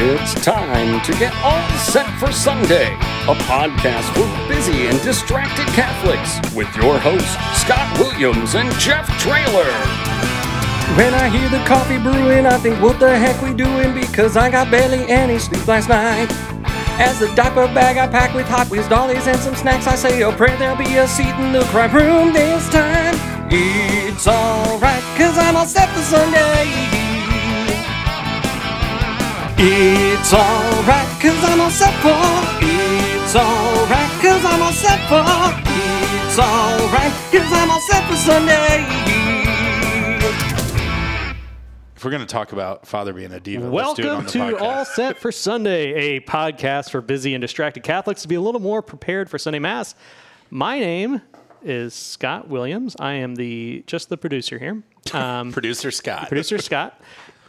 It's time to get all set for Sunday, a podcast for busy and distracted Catholics with your hosts, Scott Williams and Jeff Trailer. When I hear the coffee brewing, I think, what the heck we doing? Because I got barely any sleep last night. As the diaper bag I pack with Hot Wheels dollies and some snacks, I say oh, a prayer there'll be a seat in the crime room this time. It's alright, cause I'm all set for Sunday. It's alright, cause I'm all set for. It's alright, cause I'm all set for. It's alright, cause I'm all set for Sunday. If we're going to talk about Father being a diva, let's do it on Welcome the to podcast. All Set for Sunday, a podcast for busy and distracted Catholics to be a little more prepared for Sunday Mass. My name is Scott Williams. I am the just the producer here. Um, Producer Scott. producer Scott.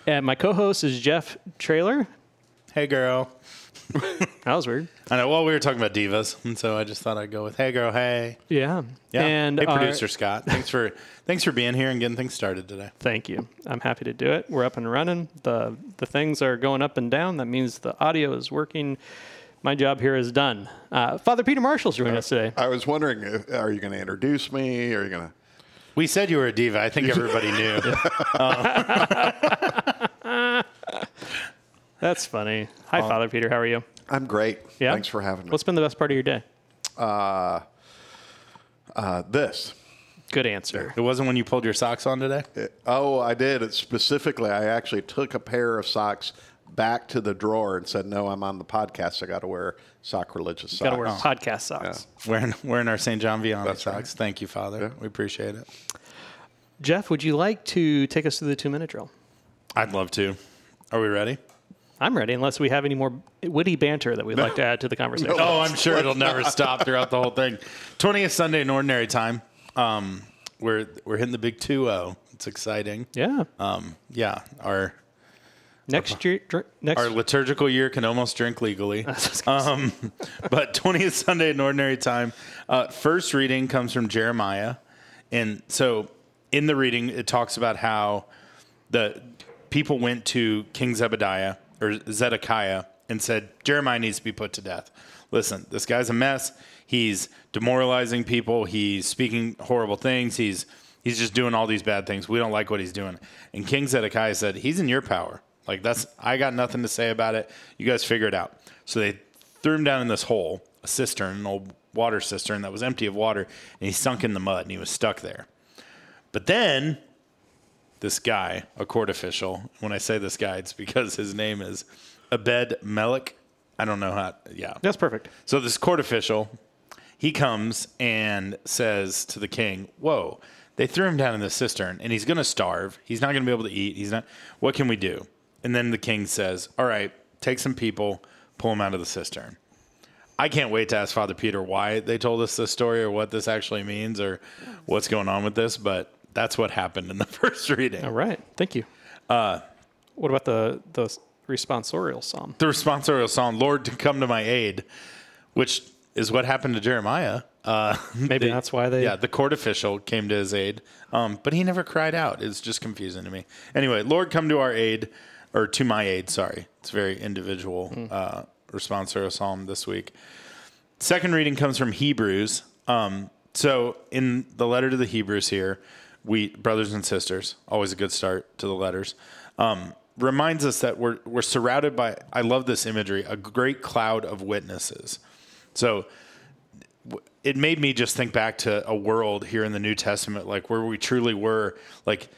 And my co-host is Jeff Trailer. Hey, girl. That was weird. I know. Well, we were talking about divas, and so I just thought I'd go with "Hey, girl." Hey. Yeah. Yeah. And hey, our- producer Scott. Thanks for thanks for being here and getting things started today. Thank you. I'm happy to do it. We're up and running. The the things are going up and down. That means the audio is working. My job here is done. Uh, Father Peter Marshall's joining us today. I was wondering, if, are you going to introduce me? Are you going to? We said you were a diva. I think everybody knew. That's funny. Hi, Father Peter. How are you? I'm great. Yeah. Thanks for having me. What's been the best part of your day? uh, this? Good answer. It wasn't when you pulled your socks on today. It- oh, I did. It specifically. I actually took a pair of socks back to the drawer and said, "No, I'm on the podcast. I got to wear sock sacrilegious socks." Got to wear podcast socks. Yeah. Wearing wearing our St. John Vianney That's socks. right. Thank you, Father. Yeah. We appreciate it. Jeff, would you like to take us through the two minute drill? I'd love to. Are we ready? I'm ready, unless we have any more witty banter that we'd like to add to the conversation. Oh, I'm sure it'll never stop throughout the whole thing. 20th Sunday in Ordinary Time. Um, we're we're hitting the big 2-0. It's exciting. Yeah. Um, yeah, our Next year, dr- next. our liturgical year can almost drink legally. Um, but 20th Sunday in Ordinary Time. Uh, first reading comes from Jeremiah. And so in the reading, it talks about how the people went to King Zebediah or Zedekiah and said, Jeremiah needs to be put to death. Listen, this guy's a mess. He's demoralizing people. He's speaking horrible things. He's he's just doing all these bad things. We don't like what he's doing. And King Zedekiah said, He's in your power. Like that's I got nothing to say about it. You guys figure it out. So they threw him down in this hole, a cistern, an old water cistern that was empty of water, and he sunk in the mud and he was stuck there. But then this guy, a court official, when I say this guy, it's because his name is Abed Melik. I don't know how, yeah. That's perfect. So this court official, he comes and says to the king, "Whoa, they threw him down in the cistern, and he's going to starve. He's not going to be able to eat. He's not. What can we do?" And then the king says, "All right, take some people, pull him out of the cistern." I can't wait to ask Father Peter why they told us this story or what this actually means or what's going on with this, but that's what happened in the first reading. All right. Thank you. Uh, what about the the responsorial psalm? the responsorial psalm, Lord, to come to my aid, which is what happened to Jeremiah. Uh, Maybe the- that's why they. yeah, the court official came to his aid, um, but he never cried out. It's just confusing to me. Anyway, Lord, come to our aid, or to my aid. Sorry, it's a very individual uh, responsorial psalm this week. Second reading comes from Hebrews. Um, so in the letter to the Hebrews here, we brothers and sisters, always a good start to the letters. Um, reminds us that we're we're surrounded by. I love this imagery, a great cloud of witnesses. So it made me just think back to a world here in the New Testament, like where we truly were, like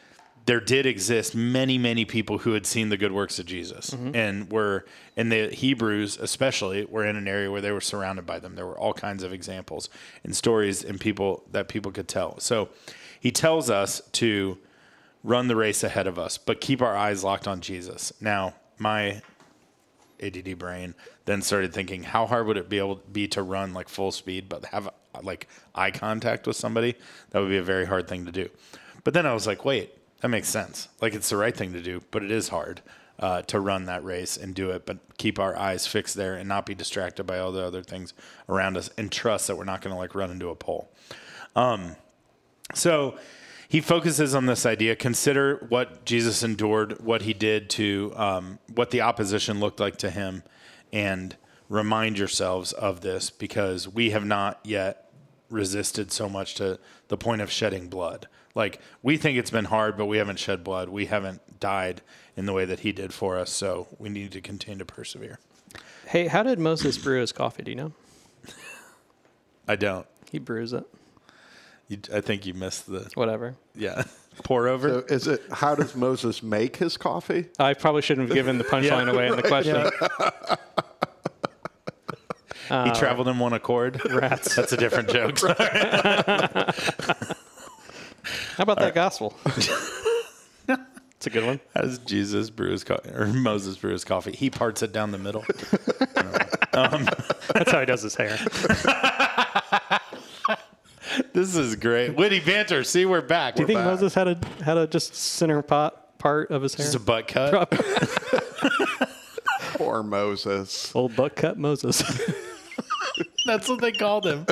there did exist many, many people who had seen the good works of Jesus, and were and the Hebrews, especially, were in an area where they were surrounded by them. There were all kinds of examples and stories and people that people could tell. So he tells us to run the race ahead of us, but keep our eyes locked on Jesus. Now, my ADD brain then started thinking, how hard would it be able be to run like full speed, but have like eye contact with somebody? That would be a very hard thing to do. But then I was like, wait, that makes sense. Like it's the right thing to do, but it is hard uh, to run that race and do it, but keep our eyes fixed there and not be distracted by all the other things around us and trust that we're not going to like run into a pole. Um, so he focuses on this idea. Consider what Jesus endured, what he did to, um, what the opposition looked like to him, and remind yourselves of this because we have not yet resisted so much to the point of shedding blood. Like we think it's been hard, but we haven't shed blood. We haven't died in the way that he did for us. So we need to continue to persevere. Hey, how did Moses brew his coffee? Do you know? I don't. He brews it. You, I think you missed the Whatever. yeah. Pour over. So is it how does Moses make his coffee? I probably shouldn't have given the punchline away in the question. he uh, traveled in one accord. Rats. That's a different joke. How about that gospel? It's a good one. How does Jesus brew his coffee or Moses brew his coffee? He parts it down the middle. Um, That's how he does his hair. this is great. Witty banter. See, we're back. Do you think Moses had a had a just center pot part of his hair? Just a butt cut. Poor Moses. Old butt cut Moses. That's what they called him.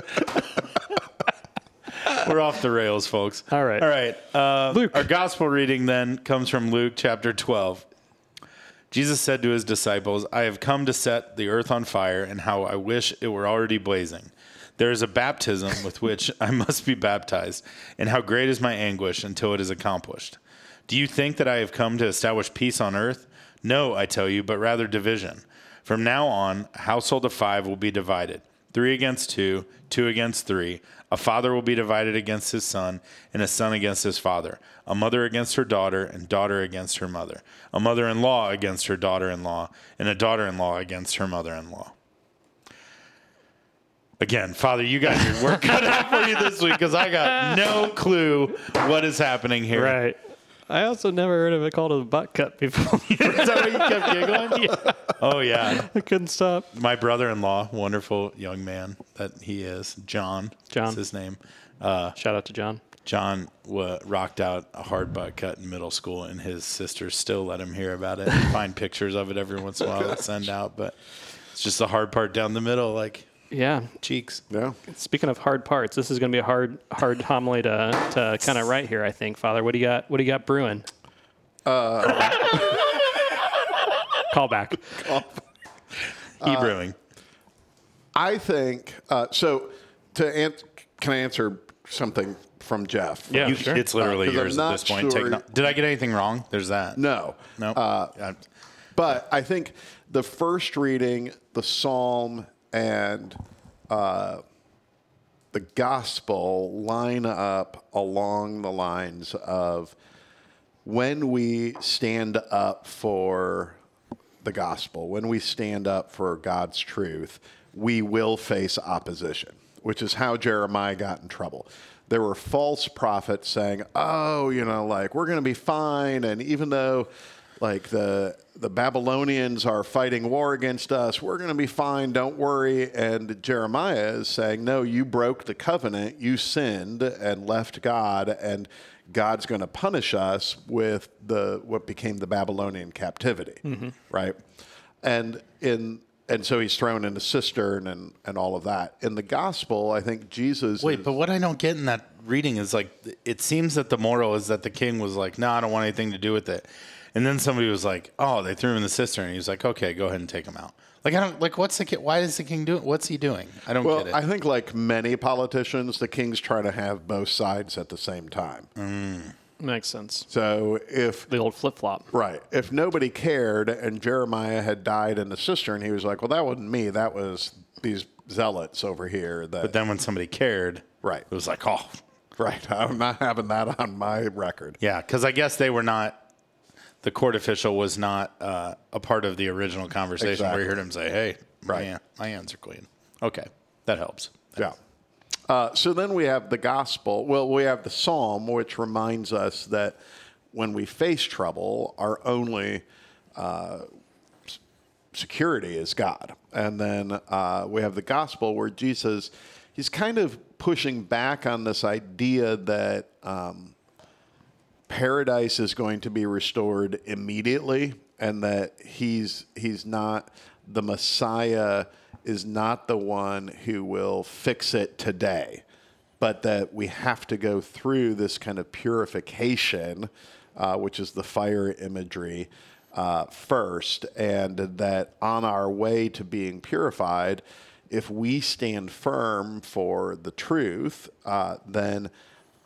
We're off the rails, folks. All right. All right. Uh, Luke. Our gospel reading then comes from Luke chapter 12. Jesus said to his disciples, I have come to set the earth on fire, and how I wish it were already blazing. There is a baptism with which I must be baptized, and how great is my anguish until it is accomplished. Do you think that I have come to establish peace on earth? No, I tell you, but rather division. From now on, a household of five will be divided three against two, two against three. A father will be divided against his son, and a son against his father. A mother against her daughter, and daughter against her mother. A mother in law against her daughter in law, and a daughter in law against her mother in law. Again, Father, you got your work cut out for you this week because I got no clue what is happening here. right. I also never heard of it called a butt cut before. Is that why you kept giggling? Yeah. Oh, yeah. I couldn't stop. My brother in law, wonderful young man that he is, John. John. is his name. Uh, Shout out to John. John wa rocked out a hard butt cut in middle school, and his sisters still let him hear about it. and find pictures of it every once in a while to send out, but it's just the hard part down the middle, like Yeah. cheeks. Yeah. Speaking of hard parts, this is going to be a hard, hard homily to, to kind of write here. I think, Father. What do you got? What do you got brewing? Uh, Call back. E brewing. I think uh, so. To an- can I answer something from Jeff? Yeah, You- sure. It's literally Uh, 'cause I'm yours at not this point. Take sure- no- Did I get anything wrong? There's that. No. No. Uh, Uh, But I think the first reading, the psalm, and uh, the gospel line up along the lines of when we stand up for the gospel, when we stand up for God's truth, we will face opposition, which is how Jeremiah got in trouble. There were false prophets saying, "Oh, you know, like we're going to be fine," and even though like the the Babylonians are fighting war against us, we're going to be fine, don't worry. And Jeremiah is saying, "No, you broke the covenant, you sinned and left God, and God's going to punish us with the what became the Babylonian captivity, mm-hmm. right? And in and so he's thrown in a cistern and and all of that. In the gospel, I think Jesus. Wait, is- but what I don't get in that reading is like, it seems that the moral is that the king was like, no, I don't want anything to do with it. And then somebody was like, oh, they threw him in the cistern. And he was like, okay, go ahead and take him out. Like, I don't, like, what's the king, why is the king doing, what's he doing? I don't well, get it. I think like many politicians, the king's trying to have both sides at the same time. Mm. Makes sense. So if The old flip flop. right, if nobody cared and Jeremiah had died in the cistern, he was like, "Well, that wasn't me. That was these zealots over here." That but then when somebody cared, Right. it was like, oh, right, I'm not having that on my record. yeah, because I guess they were not, the court official was not uh, a part of the original conversation where you heard him say, hey, Right. my, my hands are clean. Okay, that helps. Yeah. Uh, so then we have the gospel. Well, we have the psalm, which reminds us that when we face trouble, our only uh, security is God. And then uh, we have the gospel, where Jesus, he's kind of pushing back on this idea that um, paradise is going to be restored immediately and that he's he's not the messiah is not the one who will fix it today but that we have to go through this kind of purification, uh, which is the fire imagery, uh, first, and that on our way to being purified, if we stand firm for the truth, uh, then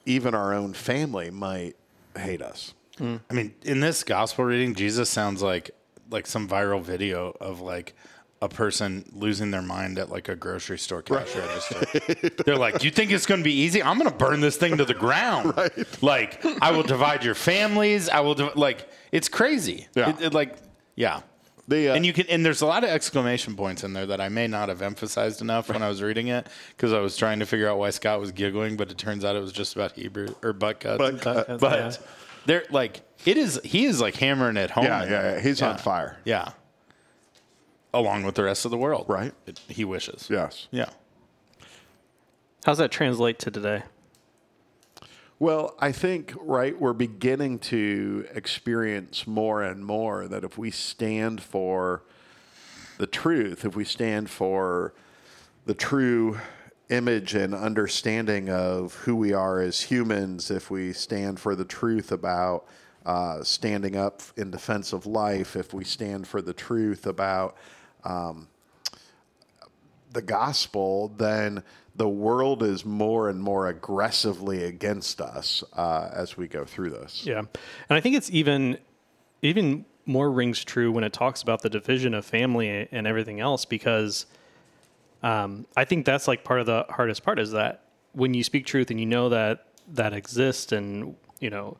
even our own family might hate us. Hmm. I mean, in this gospel reading, Jesus sounds like like some viral video of like a person losing their mind at like a grocery store cash register. They're like, "Do you think it's going to be easy? I'm going to burn this thing to the ground. Like, I will divide your families. I will div- like it's crazy. Yeah. It- it, like, yeah. The, uh, and you can and there's a lot of exclamation points in there that I may not have emphasized enough when I was reading it because I was trying to figure out why Scott was giggling, but it turns out it was just about Hebrew or butt cuts. Butt cut. Cuts, but yeah. they're like it is he is like hammering it home. Yeah, in yeah, there. yeah. He's on fire. Yeah. Along with the rest of the world. Right. It- he wishes. Yes. Yeah. How's that translate to today? Well, I think, right, we're beginning to experience more and more that if we stand for the truth, if we stand for the true image and understanding of who we are as humans, if we stand for the truth about uh, standing up in defense of life, if we stand for the truth about the gospel, then the world is more and more aggressively against us uh, as we go through this. Yeah, and I think it's even even more rings true when it talks about the division of family and everything else because um, I think that's like part of the hardest part is that when you speak truth and you know that that exists and you know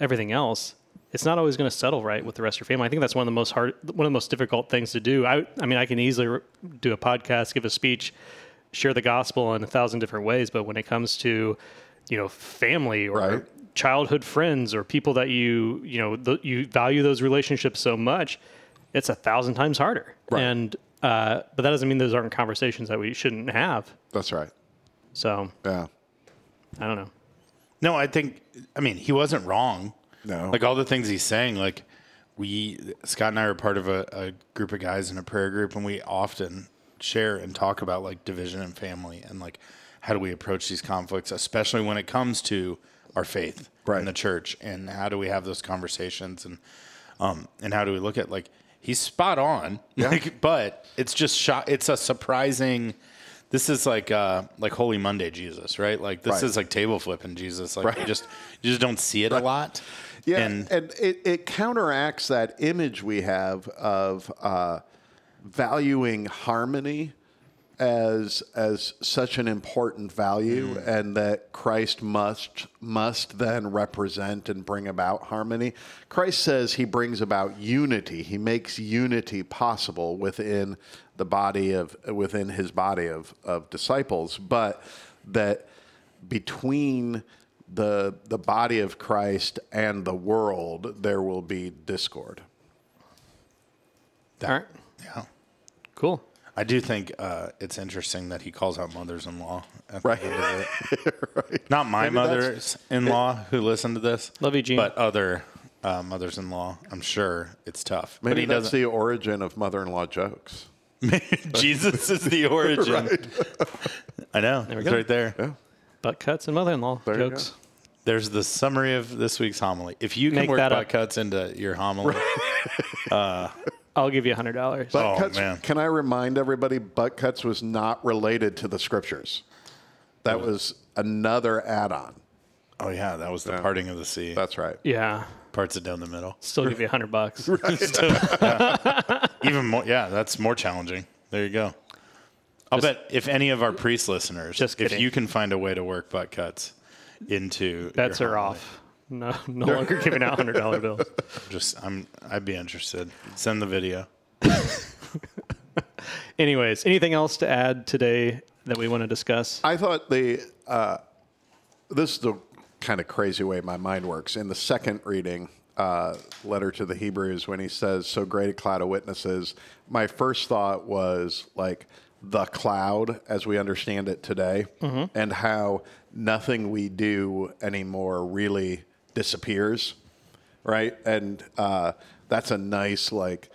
everything else it's not always going to settle right with the rest of your family. I think that's one of the most hard, one of the most difficult things to do. I, I mean, I can easily do a podcast, give a speech, share the gospel in a thousand different ways, but when it comes to, you know, family or Right. childhood friends or people that you, you know, th- you value those relationships so much, it's a thousand times harder. Right. And, uh, but that doesn't mean those aren't conversations that we shouldn't have. That's right. So Yeah. I don't know. No, I think I mean he wasn't wrong. No. Like all the things he's saying, like we Scott and I are part of a, a group of guys in a prayer group and we often share and talk about like division and family and like how do we approach these conflicts, especially when it comes to our faith Right. in the church and how do we have those conversations and um and how do we look at like he's spot on. Like but it's just shot it's a surprising this is like uh like Holy Monday Jesus, right? Like this Right. is like table flipping Jesus. Like you just you just don't see it a lot. Yeah, And, and, it, it counteracts that image we have of uh, valuing harmony as as such an important value, mm. and that Christ must must then represent and bring about harmony. Christ says he brings about unity. He makes unity possible within the body of within his body of of disciples, but that between the the body of Christ and the world, there will be discord. All right. yeah. Cool. I do think uh, it's interesting that he calls out mothers-in-law. at the Right. end of it. Not my Maybe mothers-in-law who listen to this. Love you, Gene. But other uh, mothers-in-law. I'm sure it's tough. Maybe but he that's doesn't. the origin of mother-in-law jokes. Jesus is the origin. I know. There we it's go. right there. Butt cuts and mother-in-law There you jokes. There's the summary of this week's homily. If you can Make work that butt up. cuts into your homily, I'll give you a hundred dollars. Butt Oh, cuts, man. Can I remind everybody, butt cuts was not related to the scriptures. That was another add-on. oh yeah, that was the parting of the sea. That's right. Yeah. Parts it down the middle. Still give you a hundred bucks. Even more, yeah, that's more challenging. There you go. I'll bet if any of our priest listeners, Just if you can find a way to work butt cuts into Bets your are homily, off. No, no longer giving out hundred dollar bills. Just, I'm, I'd be interested. Send the video. Anyways, anything else to add today that we want to discuss? I thought the uh, this is the kind of crazy way my mind works. In the second reading, uh, letter to the Hebrews, when he says, "So great a cloud of witnesses," my first thought was like the cloud as we understand it today, and how nothing we do anymore really disappears, right? And uh, that's a nice like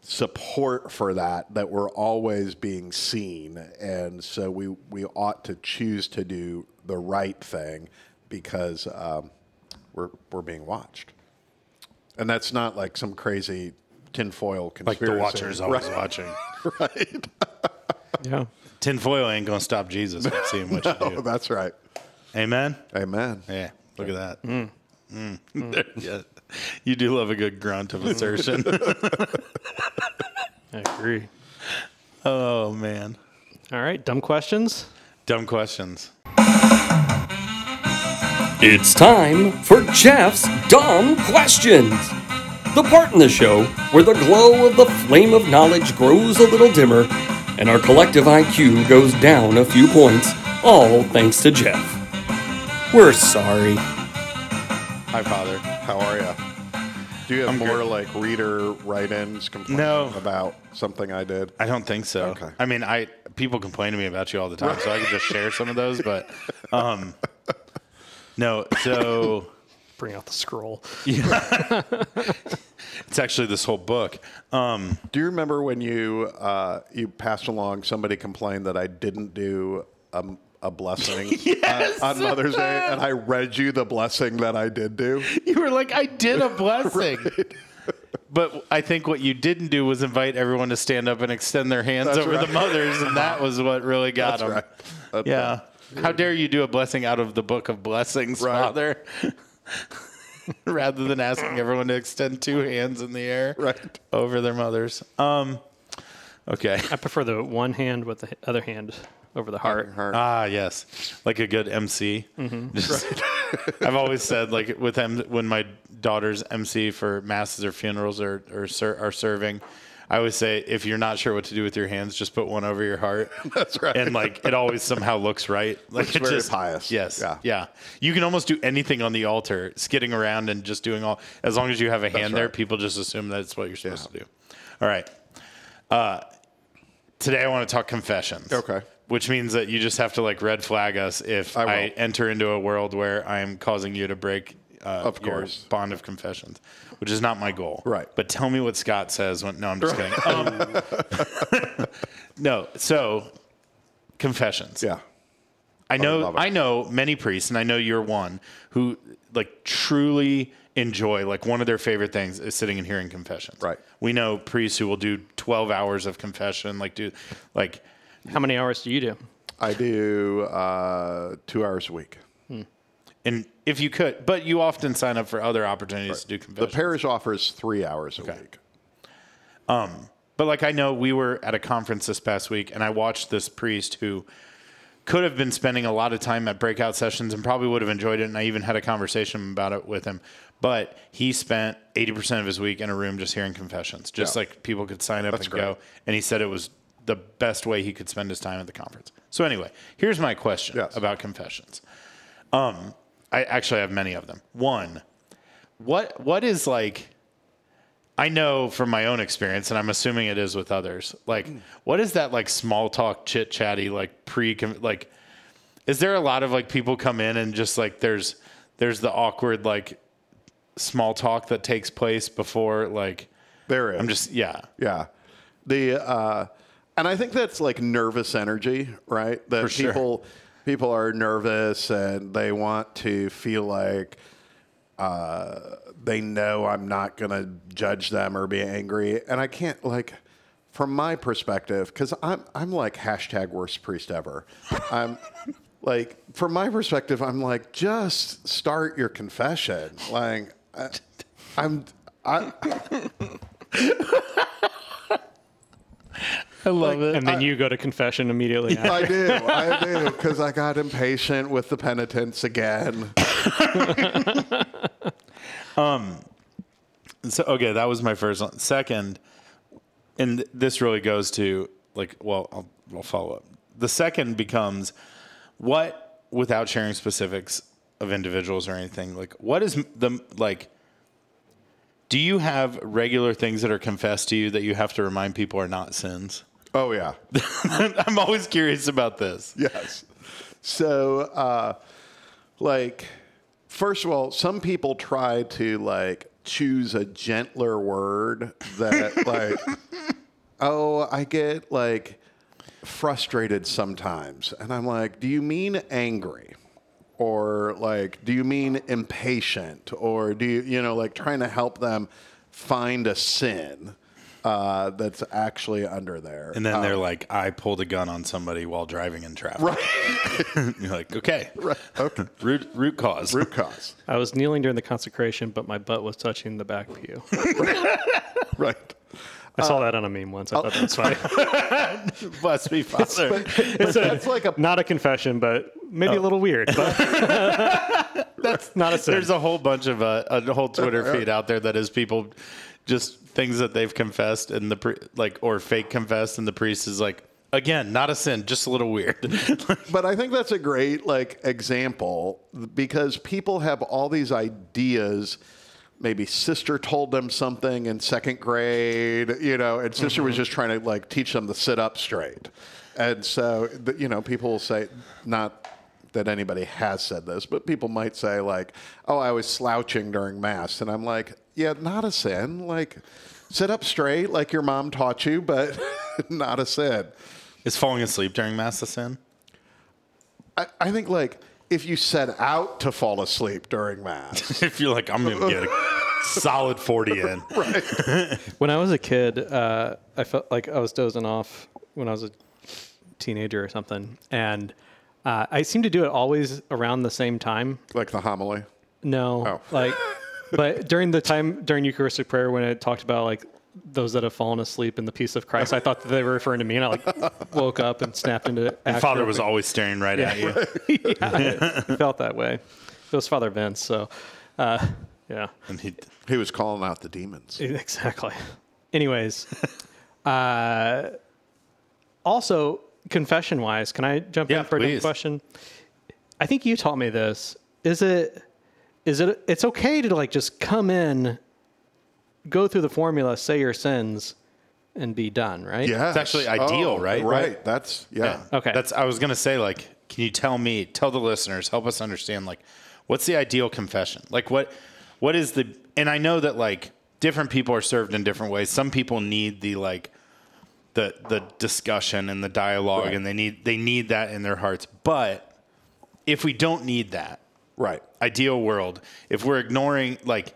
support for that that we're always being seen and so we we ought to choose to do the right thing because um, we're we're being watched and that's not like some crazy tinfoil conspiracy. Like conspiracy the watcher's always right, watching. right. Yeah. Tinfoil ain't gonna stop Jesus from seeing what you oh, do. that's right Amen. amen Yeah, look at that. Mm. There- yeah. You do love a good grunt of assertion. I agree. oh man, All right. Dumb questions. dumb questions. It's time for Jeff's Dumb Questions. The part in the show where the glow of the flame of knowledge grows a little dimmer and our collective IQ goes down a few points, all thanks to Jeff. We're sorry. Hi, Father. how are you do you have I'm more good. like reader write-ins complaining No. about something i did I don't think so. Okay. I mean, I people complain to me about you all the time, so I could just share some of those. But um, no, so Bring out the scroll. it's actually this whole book. Um, Do you remember when you uh, you passed along somebody complained that I didn't do a, a blessing Yes. on, on Mother's Day, and I read you the blessing that I did do? you were like, I did a blessing. But I think what you didn't do was invite everyone to stand up and extend their hands That's over right. the mothers, and that was what really got That's them. right. That's Yeah. How dare you do a blessing out of the book of blessings, Right. Father? Rather than asking everyone to extend two hands in the air Right. over their mothers. Um, okay. I prefer the one hand with the other hand over the heart. Heart. Ah, yes, like a good MC. Just- I've always said, like with M- when my daughters MC for masses or funerals or or ser- are serving, I always say, if you're not sure what to do with your hands, just put one over your heart. That's right. And like it always somehow looks right. Like it's it very just pious. Yes. Yeah. Yeah. You can almost do anything on the altar, skidding around and just doing all. As long as you have a hand there, people just assume that's what you're supposed to do. All right. Uh, today I want to talk confessions. Okay. Which means that you just have to like red flag us if I I, enter into a world where I am causing you to break uh, Of your course. bond of confessions, which is not my goal. Right. But tell me what Scott says when. No, I'm just kidding. Um, no. So confessions. yeah. I know it. I know many priests, and I know you're one who like truly enjoy like one of their favorite things is sitting and hearing confessions. Right. We know priests who will do 12 hours of confession, like do like How many hours do you do? I do uh, two hours a week. and if you could, but you often sign up for other opportunities to do confessions. The parish offers three hours a week. But like I know we were at a conference this past week and I watched this priest who could have been spending a lot of time at breakout sessions and probably would have enjoyed it and I even had a conversation about it with him. But he spent 80% of his week in a room just hearing confessions. Just Yeah. like people could sign up That's and great. go. And he said it was the best way he could spend his time at the conference. So anyway, here's my question Yes. about confessions. Um I actually have many of them. One, what what is like I know from my own experience, and I'm assuming it is with others. Like, what is that like small talk, chit chatty, like pre, like, is there a lot of like people come in and just like there's there's the awkward like small talk that takes place before like There is. I'm just yeah Yeah. The uh, and I think that's like nervous energy, right? That For sure. people people are nervous and they want to feel like uh, they know I'm not going to judge them or be angry, and I can't like. From my perspective, because I'm I'm like hashtag worst priest ever. I'm like from my perspective, I'm like just start your confession. Like I, I'm I, I love it. And then you go to confession immediately after. I do. I do. Because I got impatient with the penitents again. Um, so okay, that was my first one. Second, and this really goes to like, well, I'll, I'll follow up. The second becomes what, without sharing specifics of individuals or anything, like what is the like. Do you have regular things that are confessed to you that you have to remind people are not sins? Oh, yeah. I'm always curious about this. Yes. So, uh, like, first of all, some people try to, like, choose a gentler word that, like, oh, I get like frustrated sometimes. And I'm like, do you mean angry? Or like, do you mean impatient? Or do you, you know, like trying to help them find a sin uh, that's actually under there? And then they're like, I pulled a gun on somebody while driving in traffic. right, You're like, okay. right, okay. Root, root cause. Root cause. I was kneeling during the consecration, but my butt was touching the back pew. Right. I saw that on a meme once. I thought that's funny. Bless me, Father. it's a, That's like a not a confession, but maybe a little weird. But that's not a sin. There's a whole bunch of uh, a whole Twitter feed out there that is people just things that they've confessed and the pri- like or fake confessed and the priest is like again not a sin just a little weird. But I think that's a great like example because people have all these ideas. Maybe sister told them something in second grade, you know, and sister was mm-hmm. just trying to like teach them to sit up straight. And so, you know, people will say, not that anybody has said this, but people might say like, "Oh, I was slouching during mass," and I'm like, "Yeah, not a sin. Like, sit up straight, like your mom taught you, but not a sin." is falling asleep during mass a sin? I, I think like if you set out to fall asleep during mass, if you're like I'm gonna get a solid 40 in. Right. when I was a kid, uh, I felt like I was dozing off when I was a teenager or something, and uh, I seem to do it always around the same time. like the homily. No, Oh. like, but during the time during Eucharistic prayer when it talked about like those that have fallen asleep in the peace of Christ, I thought that they were referring to me, and I like woke up and snapped into. And act Father was always staring right at you. yeah, it felt that way. It was Father Vince, so uh, yeah, And he, He was calling out the demons. exactly. Anyways, uh, also confession wise, can I jump Yeah, in for a different please. question? I think you taught me this. Is it? Is it? It's okay to like just come in, go through the formula, say your sins, and be done, right? Yeah, It's actually ideal, oh, right? Right. That's yeah. Okay. That's I was gonna say like, can you tell me, tell the listeners, help us understand like, what's the ideal confession? Like what, what is the? And I know that like different people are served in different ways. Some people need the like, the the discussion and the dialogue, Right. and they need they need that in their hearts. But if we don't need that, Right. ideal world, if we're ignoring like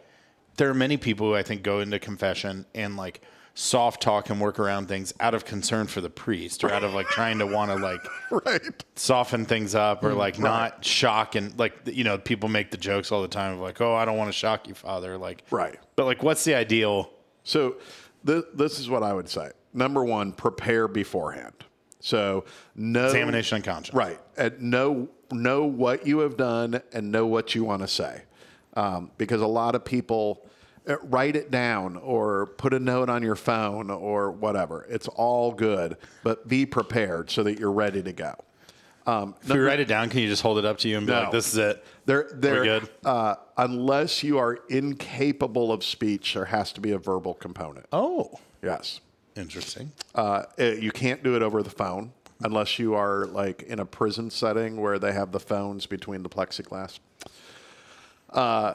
there are many people who I think go into confession and like soft talk and work around things out of concern for the priest or out of like trying to want to like Right. soften things up or mm, like not shock and like you know people make the jokes all the time of like oh I don't want to shock you father like Right. but like what's the ideal So th- this is what I would say. Number one, prepare beforehand. So know examination on conscience Right. And know know what you have done and know what you want to say, um, because a lot of people uh, write it down or put a note on your phone or whatever. It's all good, but be prepared so that you're ready to go. Um, if you write it down can you just hold it up to you and be No. like this is it There, there. good? Uh, unless you are incapable of speech, there has to be a verbal component. oh Yes. Interesting Uh, it- you can't do it over the phone unless you are like in a prison setting where they have the phones between the plexiglass. Uh,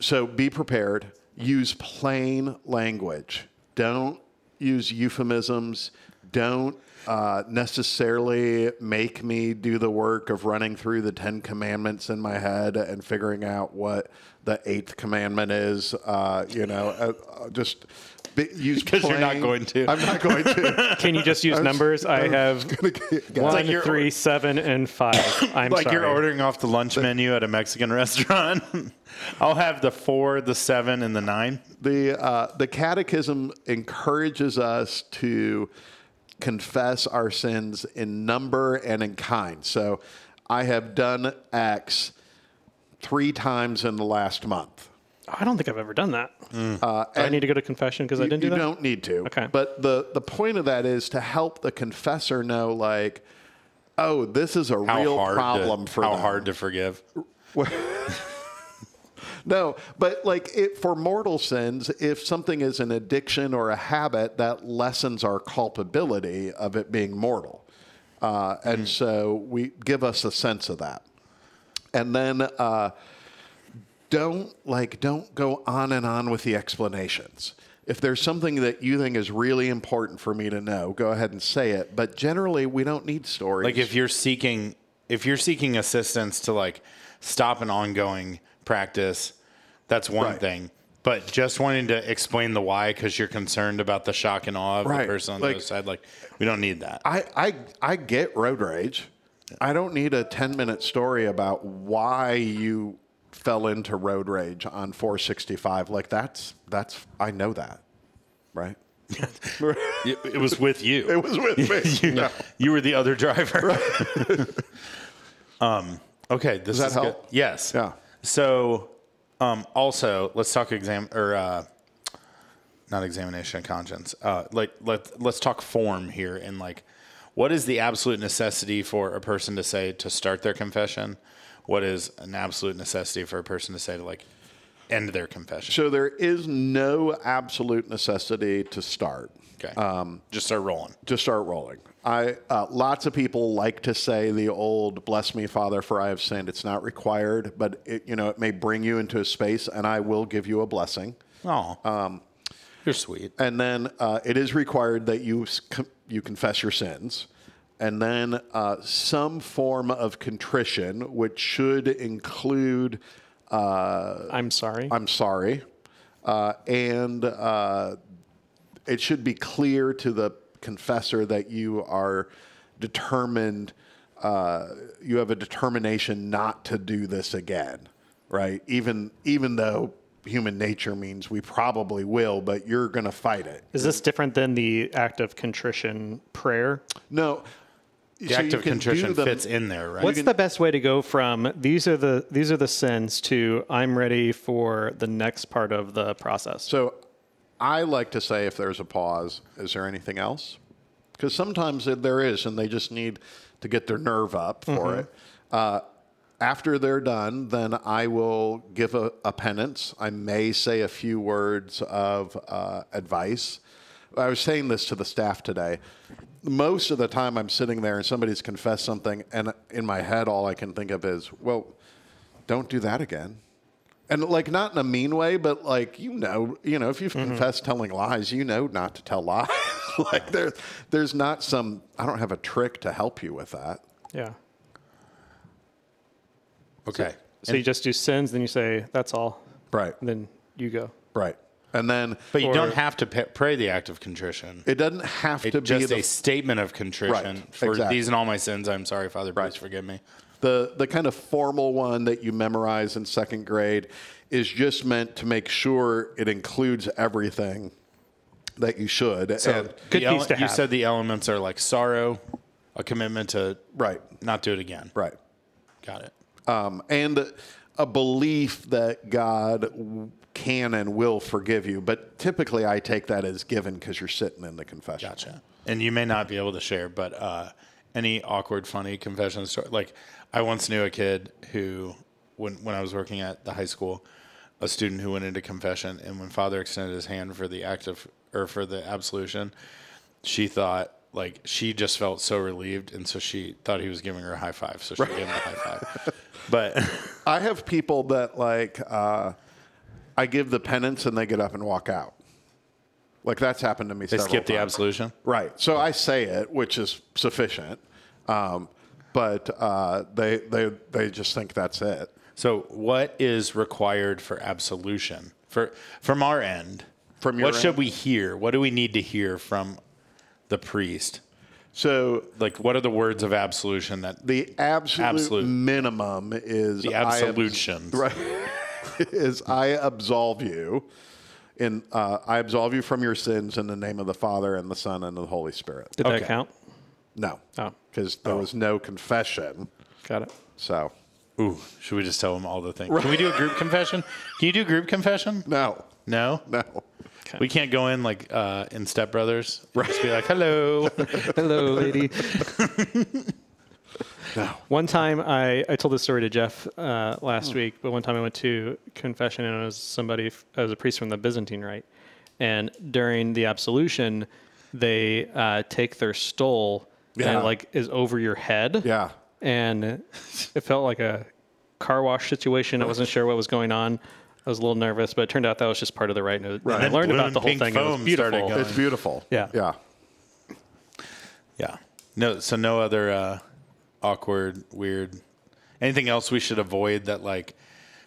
so be prepared. Use plain language. Don't use euphemisms. Don't uh, necessarily make me do the work of running through the Ten Commandments in my head and figuring out what the eighth commandment is. Uh, you know, uh, uh, just be, use 'Cause you're not going to. I'm not going to. Can you just use numbers? I have one, like three, seven, and five. I'm like sorry. you're ordering off the lunch menu at a Mexican restaurant. I'll have the four, the seven, and the nine. the uh, the catechism encourages us to confess our sins in number and in kind. So I have done X three times in the last month. I don't think I've ever done that. Uh, Do I need to go to confession because I didn't do you that. don't need to. Okay. But the the point of that is to help the confessor know, like, oh, this is a How real problem to, for how them. hard to forgive. No, but like it, for mortal sins, if something is an addiction or a habit, that lessens our culpability of it being mortal. Uh, and so we give us a sense of that. And then uh, don't like don't go on and on with the explanations. if there's something that you think is really important for me to know, go ahead and say it. But generally, we don't need stories. Like if you're seeking if you're seeking assistance to like stop an ongoing practice, that's one Right. thing. But just wanting to explain the why because you're concerned about the shock and awe of Right. the person on Like- the other side, like we don't need that. I, I, I get road rage. I don't need a 10 minute story about why you fell into road rage on 465. Like that's, that's, I know that, right? it, it was with you. It was with me. you, No. you were the other driver. um, okay, this that is good. help? Yes. Yeah. So, um, also, let's talk exam or uh, not examination of conscience. Uh, like let let's talk form here and like, what is the absolute necessity for a person to say to start their confession? What is an absolute necessity for a person to say to like end their confession? So there is no absolute necessity to start. Okay. Um, just start rolling. Just start rolling. I uh, lots of people like to say the old "Bless me, Father, for I have sinned." It's not required, but it, you know it may bring you into a space, and I will give you a blessing. Oh, um, you're sweet. and then uh, it is required that you you confess your sins, and then uh, some form of contrition, which should include I'm sorry. "I'm sorry," uh, and uh, it should be clear to the confessor that you are determined. Uh, you have a determination not to do this again, right? Even even though human nature means we probably will, but you're going to fight it. Is this different than the act of contrition prayer? No. The act of contrition fits in there, right? What's the best way to go from these are the these are the sins to I'm ready for the next part of the process? So I like to say if there's a pause, is there anything else? Because sometimes there is, and they just need to get their nerve up for it. Uh, after they're done, then I will give a, a penance. I may say a few words of uh, advice. I was saying this to the staff today. Most of the time, I'm sitting there and somebody's confessed something, and in my head, all I can think of is, well, don't do that again. And like not in a mean way, but like you know, you know, if you've mm-hmm. confessed telling lies, you know not to tell lies. like there, there's not some. I don't have a trick to help you with that. yeah. okay. So you just do sins, then you say that's all, Right, and then you go. right. And then, But you Or- don't have to pray the act of contrition. it doesn't have It's to be just a statement of contrition Right, for exactly. these and all my sins. I'm sorry, Father. Please forgive me. the the kind of formal one that you memorize in second grade is just meant to make sure it includes everything that you should. and Good The piece to have. you said the elements are like sorrow, a commitment to right, not do it again. right. Got it. um, and a belief that God w- can and will forgive you. But typically, I take that as given because you're sitting in the confession. Gotcha. And you may not be able to share, but uh, any awkward, funny confession story. Like I once knew a kid who, when when I was working at the high school, a student who went into confession, and when Father extended his hand for the act of or for the absolution, she thought like she just felt so relieved, and so she thought he was giving her a high five, so she gave him a high five. But I have people that like uh, I give the penance and they get up and walk out. Like that's happened to me. they skip the absolution. Right. So I say it, which is sufficient. Um, but uh, they they they just think that's it. So, what is required for absolution for from our end? From your what should we hear? What do we need to hear from the priest? So Like, what are the words of absolution that the absolute, Absolute. minimum is the I abs- right is I absolve you in uh, I absolve you from your sins in the name of the Father and the Son and the Holy Spirit. Did Okay. that count? No, Oh, because there was no confession. got it. So Ooh, should we just tell them all the things? Can we do a group confession? Can you do group confession? no, No, no. we can't go in like uh, in Step Brothers. and Just be like, hello. Hello, lady. One time, I, I told this story to Jeff uh, last week, but one time I went to confession and it was somebody, f- I was a priest from the Byzantine Rite. And during the absolution, they uh, take their stole and it like is over your head. Yeah, And it felt like a car wash situation. I wasn't sure what was going on. I was a little nervous, but it turned out that was just part of the rite. And Right. I learned about the whole pink thing. It was beautiful. It's beautiful. Yeah. Yeah. Yeah. No. So no other uh, awkward, weird. Anything else we should avoid that like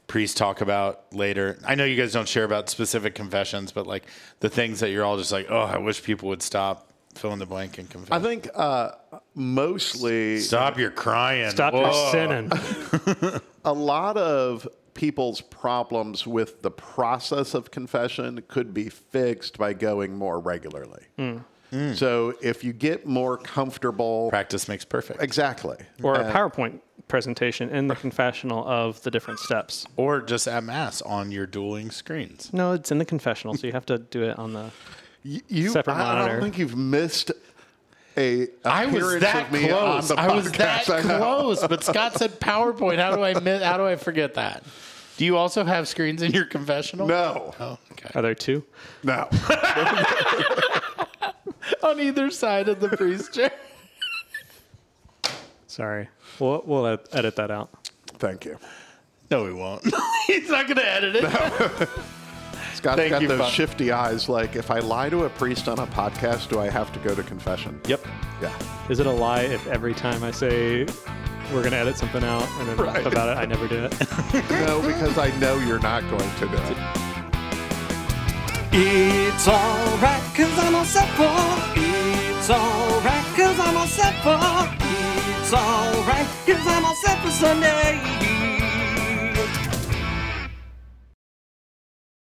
priests talk about later? I know you guys don't share about specific confessions, but like the things that you're all just like, oh, I wish people would stop fill in the blank and confess. I think uh, mostly Stop your crying. Stop Whoa. your sinning. a lot of people's problems with the process of confession could be fixed by going more regularly. Mm. So if you get more comfortable, Practice makes perfect. exactly, or a PowerPoint presentation in the confessional of the different steps. Or just at mass on your dueling screens. No, it's in the confessional, so you have to do it on the. You, separate I, I don't think you've missed a I was appearance that of me close. on the I was that. I close. But Scott said PowerPoint. How do I miss, how do I forget that? Do you also have screens in your confessional? No, Oh, okay. Are there two? no. On either side of the priest chair. Sorry. We'll, we'll ed- edit that out. Thank you. No, we won't. He's not going to edit it. Scott's Thank got you, those Bob. shifty eyes. Like, if I lie to a priest on a podcast, do I have to go to confession? Yep. Yeah. Is it a lie if every time I say we're going to edit something out and then laugh about it, I never do it? No, because I know you're not going to do it. It's alright, cause I'm all set for. It's alright, cause I'm all set for. It's alright, cause I'm all set for Sunday.